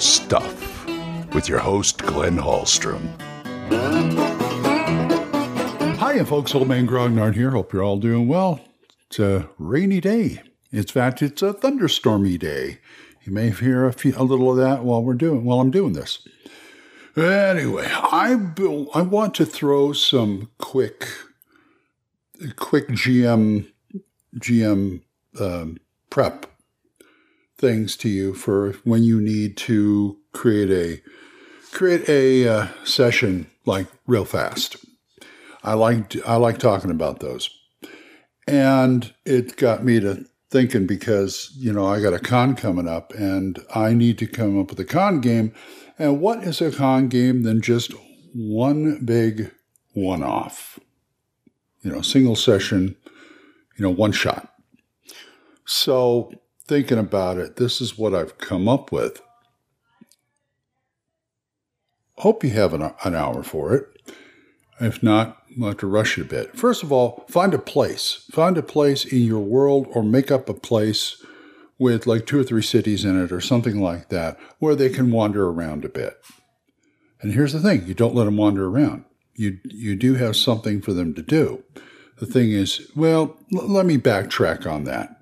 stuff with your host, Glenn Hallstrom. Hi, folks. Old Man Grognard here. Hope you're all doing well. It's a rainy day. In fact, it's a thunderstormy day. You may hear a, few, a little of that while we're doing while I'm doing this. Anyway, I will, I want to throw some quick quick GM GM um, prep things to you for when you need to create a create a uh, session like real fast. I like I like talking about those, and it got me to thinking because you know I got a con coming up and I need to come up with a con game, and what is a con game than just one big one off, you know, single session, you know, one shot. So thinking about it, this is what I've come up with. Hope you have an, an hour for it. If not, we'll have to rush it a bit. First of all, find a place. Find a place in your world or make up a place with like two or three cities in it or something like that where they can wander around a bit. And here's the thing you don't let them wander around. You, you do have something for them to do. The thing is, well, l- let me backtrack on that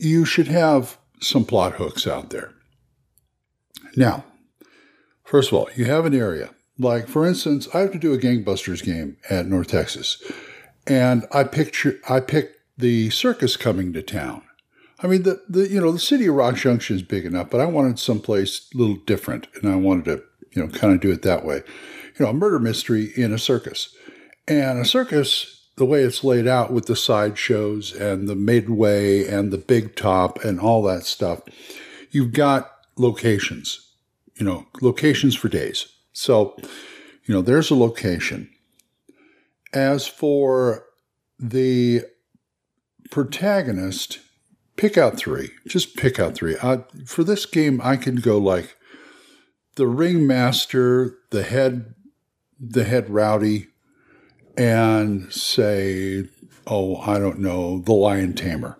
you should have some plot hooks out there. Now, first of all, you have an area. Like, for instance, I have to do a gangbusters game at North Texas, and I picture I picked the circus coming to town. I mean, the, the you know the city of Rock Junction is big enough, but I wanted someplace a little different, and I wanted to you know kind of do it that way. You know, a murder mystery in a circus, and a circus the way it's laid out with the sideshows and the midway and the big top and all that stuff, you've got locations, you know, locations for days. So, you know, there's a location. As for the protagonist, pick out three. Just pick out three. I, for this game, I can go like the ringmaster, the head, the head rowdy, and say, oh, I don't know, the lion tamer.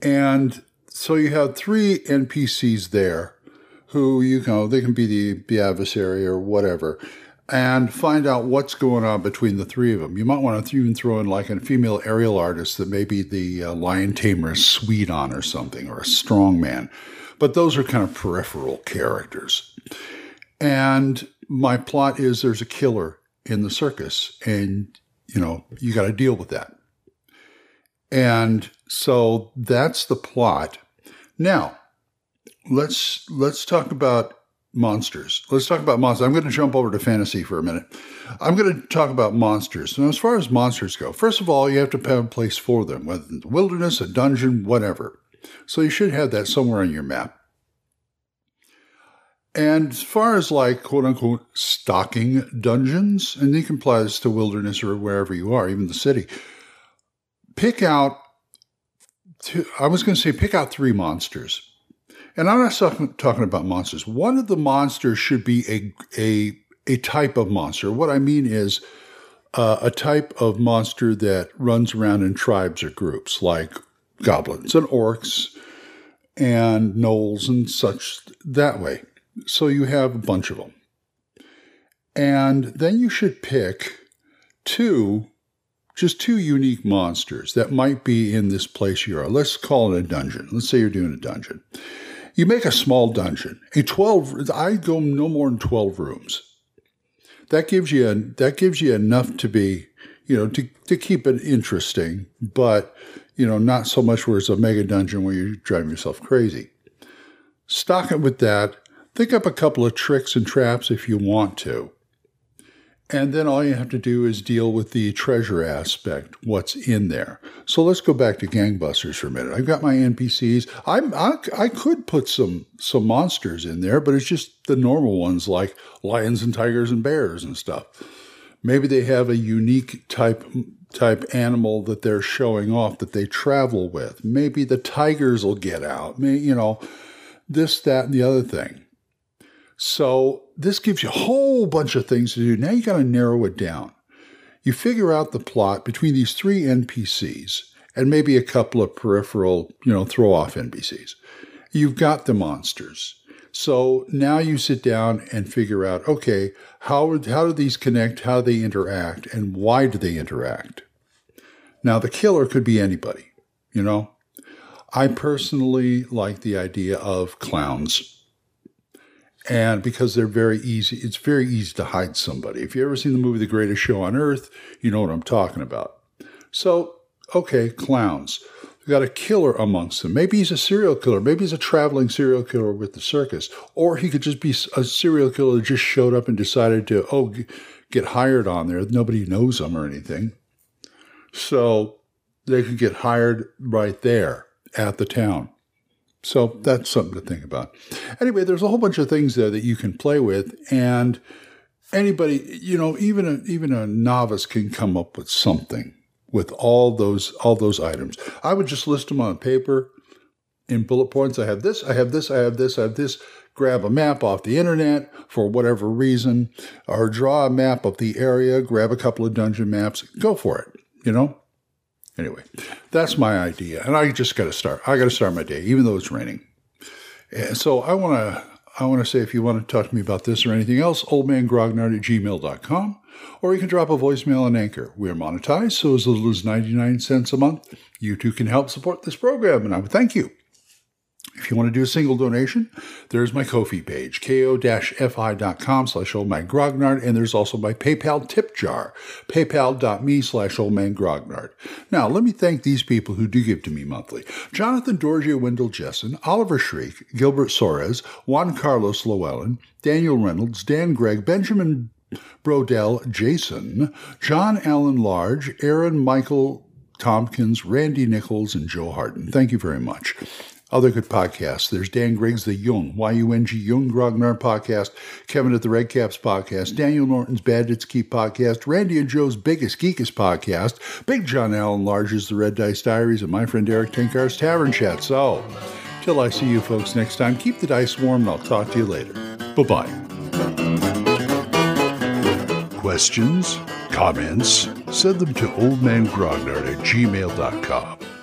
And so you have three NPCs there who you know they can be the, the adversary or whatever, and find out what's going on between the three of them. You might want to even throw in like a female aerial artist that maybe the uh, lion tamer is sweet on or something, or a strong man. But those are kind of peripheral characters. And my plot is there's a killer in the circus, and you know you got to deal with that. And so that's the plot. Now, let's let's talk about monsters. Let's talk about monsters. I'm going to jump over to fantasy for a minute. I'm going to talk about monsters. Now, as far as monsters go, first of all, you have to have a place for them, whether in the wilderness, a dungeon, whatever. So you should have that somewhere on your map. And as far as like quote unquote stocking dungeons, and apply this to wilderness or wherever you are, even the city, pick out, two, I was going to say pick out three monsters. And I'm not talking about monsters. One of the monsters should be a, a, a type of monster. What I mean is uh, a type of monster that runs around in tribes or groups, like goblins and orcs and gnolls and such that way. So you have a bunch of them. And then you should pick two, just two unique monsters that might be in this place you are. Let's call it a dungeon. Let's say you're doing a dungeon. You make a small dungeon, a 12, I go no more than 12 rooms. That gives you, a, that gives you enough to be, you know, to, to keep it interesting, but, you know, not so much where it's a mega dungeon where you're driving yourself crazy. Stock it with that. Think up a couple of tricks and traps if you want to. And then all you have to do is deal with the treasure aspect, what's in there. So let's go back to gangbusters for a minute. I've got my NPCs. I'm, I, I could put some some monsters in there, but it's just the normal ones like lions and tigers and bears and stuff. Maybe they have a unique type type animal that they're showing off that they travel with. Maybe the tigers will get out. Maybe, you know, this, that, and the other thing. So this gives you a whole bunch of things to do. Now you got to narrow it down. You figure out the plot between these three NPCs and maybe a couple of peripheral, you know, throw off NPCs. You've got the monsters. So now you sit down and figure out, okay, how, how do these connect? How do they interact? And why do they interact? Now, the killer could be anybody, you know. I personally like the idea of clowns and because they're very easy, it's very easy to hide somebody. If you ever seen the movie The Greatest Show on Earth, you know what I'm talking about. So, okay, clowns. We got a killer amongst them. Maybe he's a serial killer. Maybe he's a traveling serial killer with the circus. Or he could just be a serial killer that just showed up and decided to, oh, get hired on there. Nobody knows him or anything. So they could get hired right there at the town. So that's something to think about. Anyway, there's a whole bunch of things there that you can play with, and anybody, you know, even a, even a novice can come up with something with all those all those items. I would just list them on paper in bullet points. I have this, I have this, I have this, I have this. Grab a map off the internet for whatever reason, or draw a map of the area. Grab a couple of dungeon maps. Go for it. You know, Anyway, that's my idea. And I just got to start. I got to start my day, even though it's raining. And so I want to. I want to say if you want to talk to me about this or anything else, oldmangrognard at gmail.com, or you can drop a voicemail on Anchor. We are monetized, so as little as 99 cents a month, you too can help support this program, and I would thank you. If you want to do a single donation, there's my Ko-fi page, ko-fi.com slash oldmangrognard, and there's also my PayPal tip jar, paypal.me slash oldmangrognard. Now, let me thank these people who do give to me monthly. Jonathan Dorgia Wendell Jessen, Oliver Shriek, Gilbert Soares, Juan Carlos Llewellyn, Daniel Reynolds, Dan Gregg, Benjamin Brodell, Jason, John Allen Large, Aaron Michael Tompkins, Randy Nichols, and Joe Harden. Thank you very much. Other good podcasts. There's Dan Griggs, the Yung, Y-U-N-G, Yung Grognard podcast, Kevin at the Red Caps podcast, Daniel Norton's Bandits Keep podcast, Randy and Joe's Biggest Geekest podcast, Big John Allen Large's The Red Dice Diaries, and my friend Erik Tenkar's Tavern Chat. So, till I see you folks next time, keep the dice warm and I'll talk to you later. Bye-bye. Questions? Comments? Send them to oldmangrognard at gmail.com.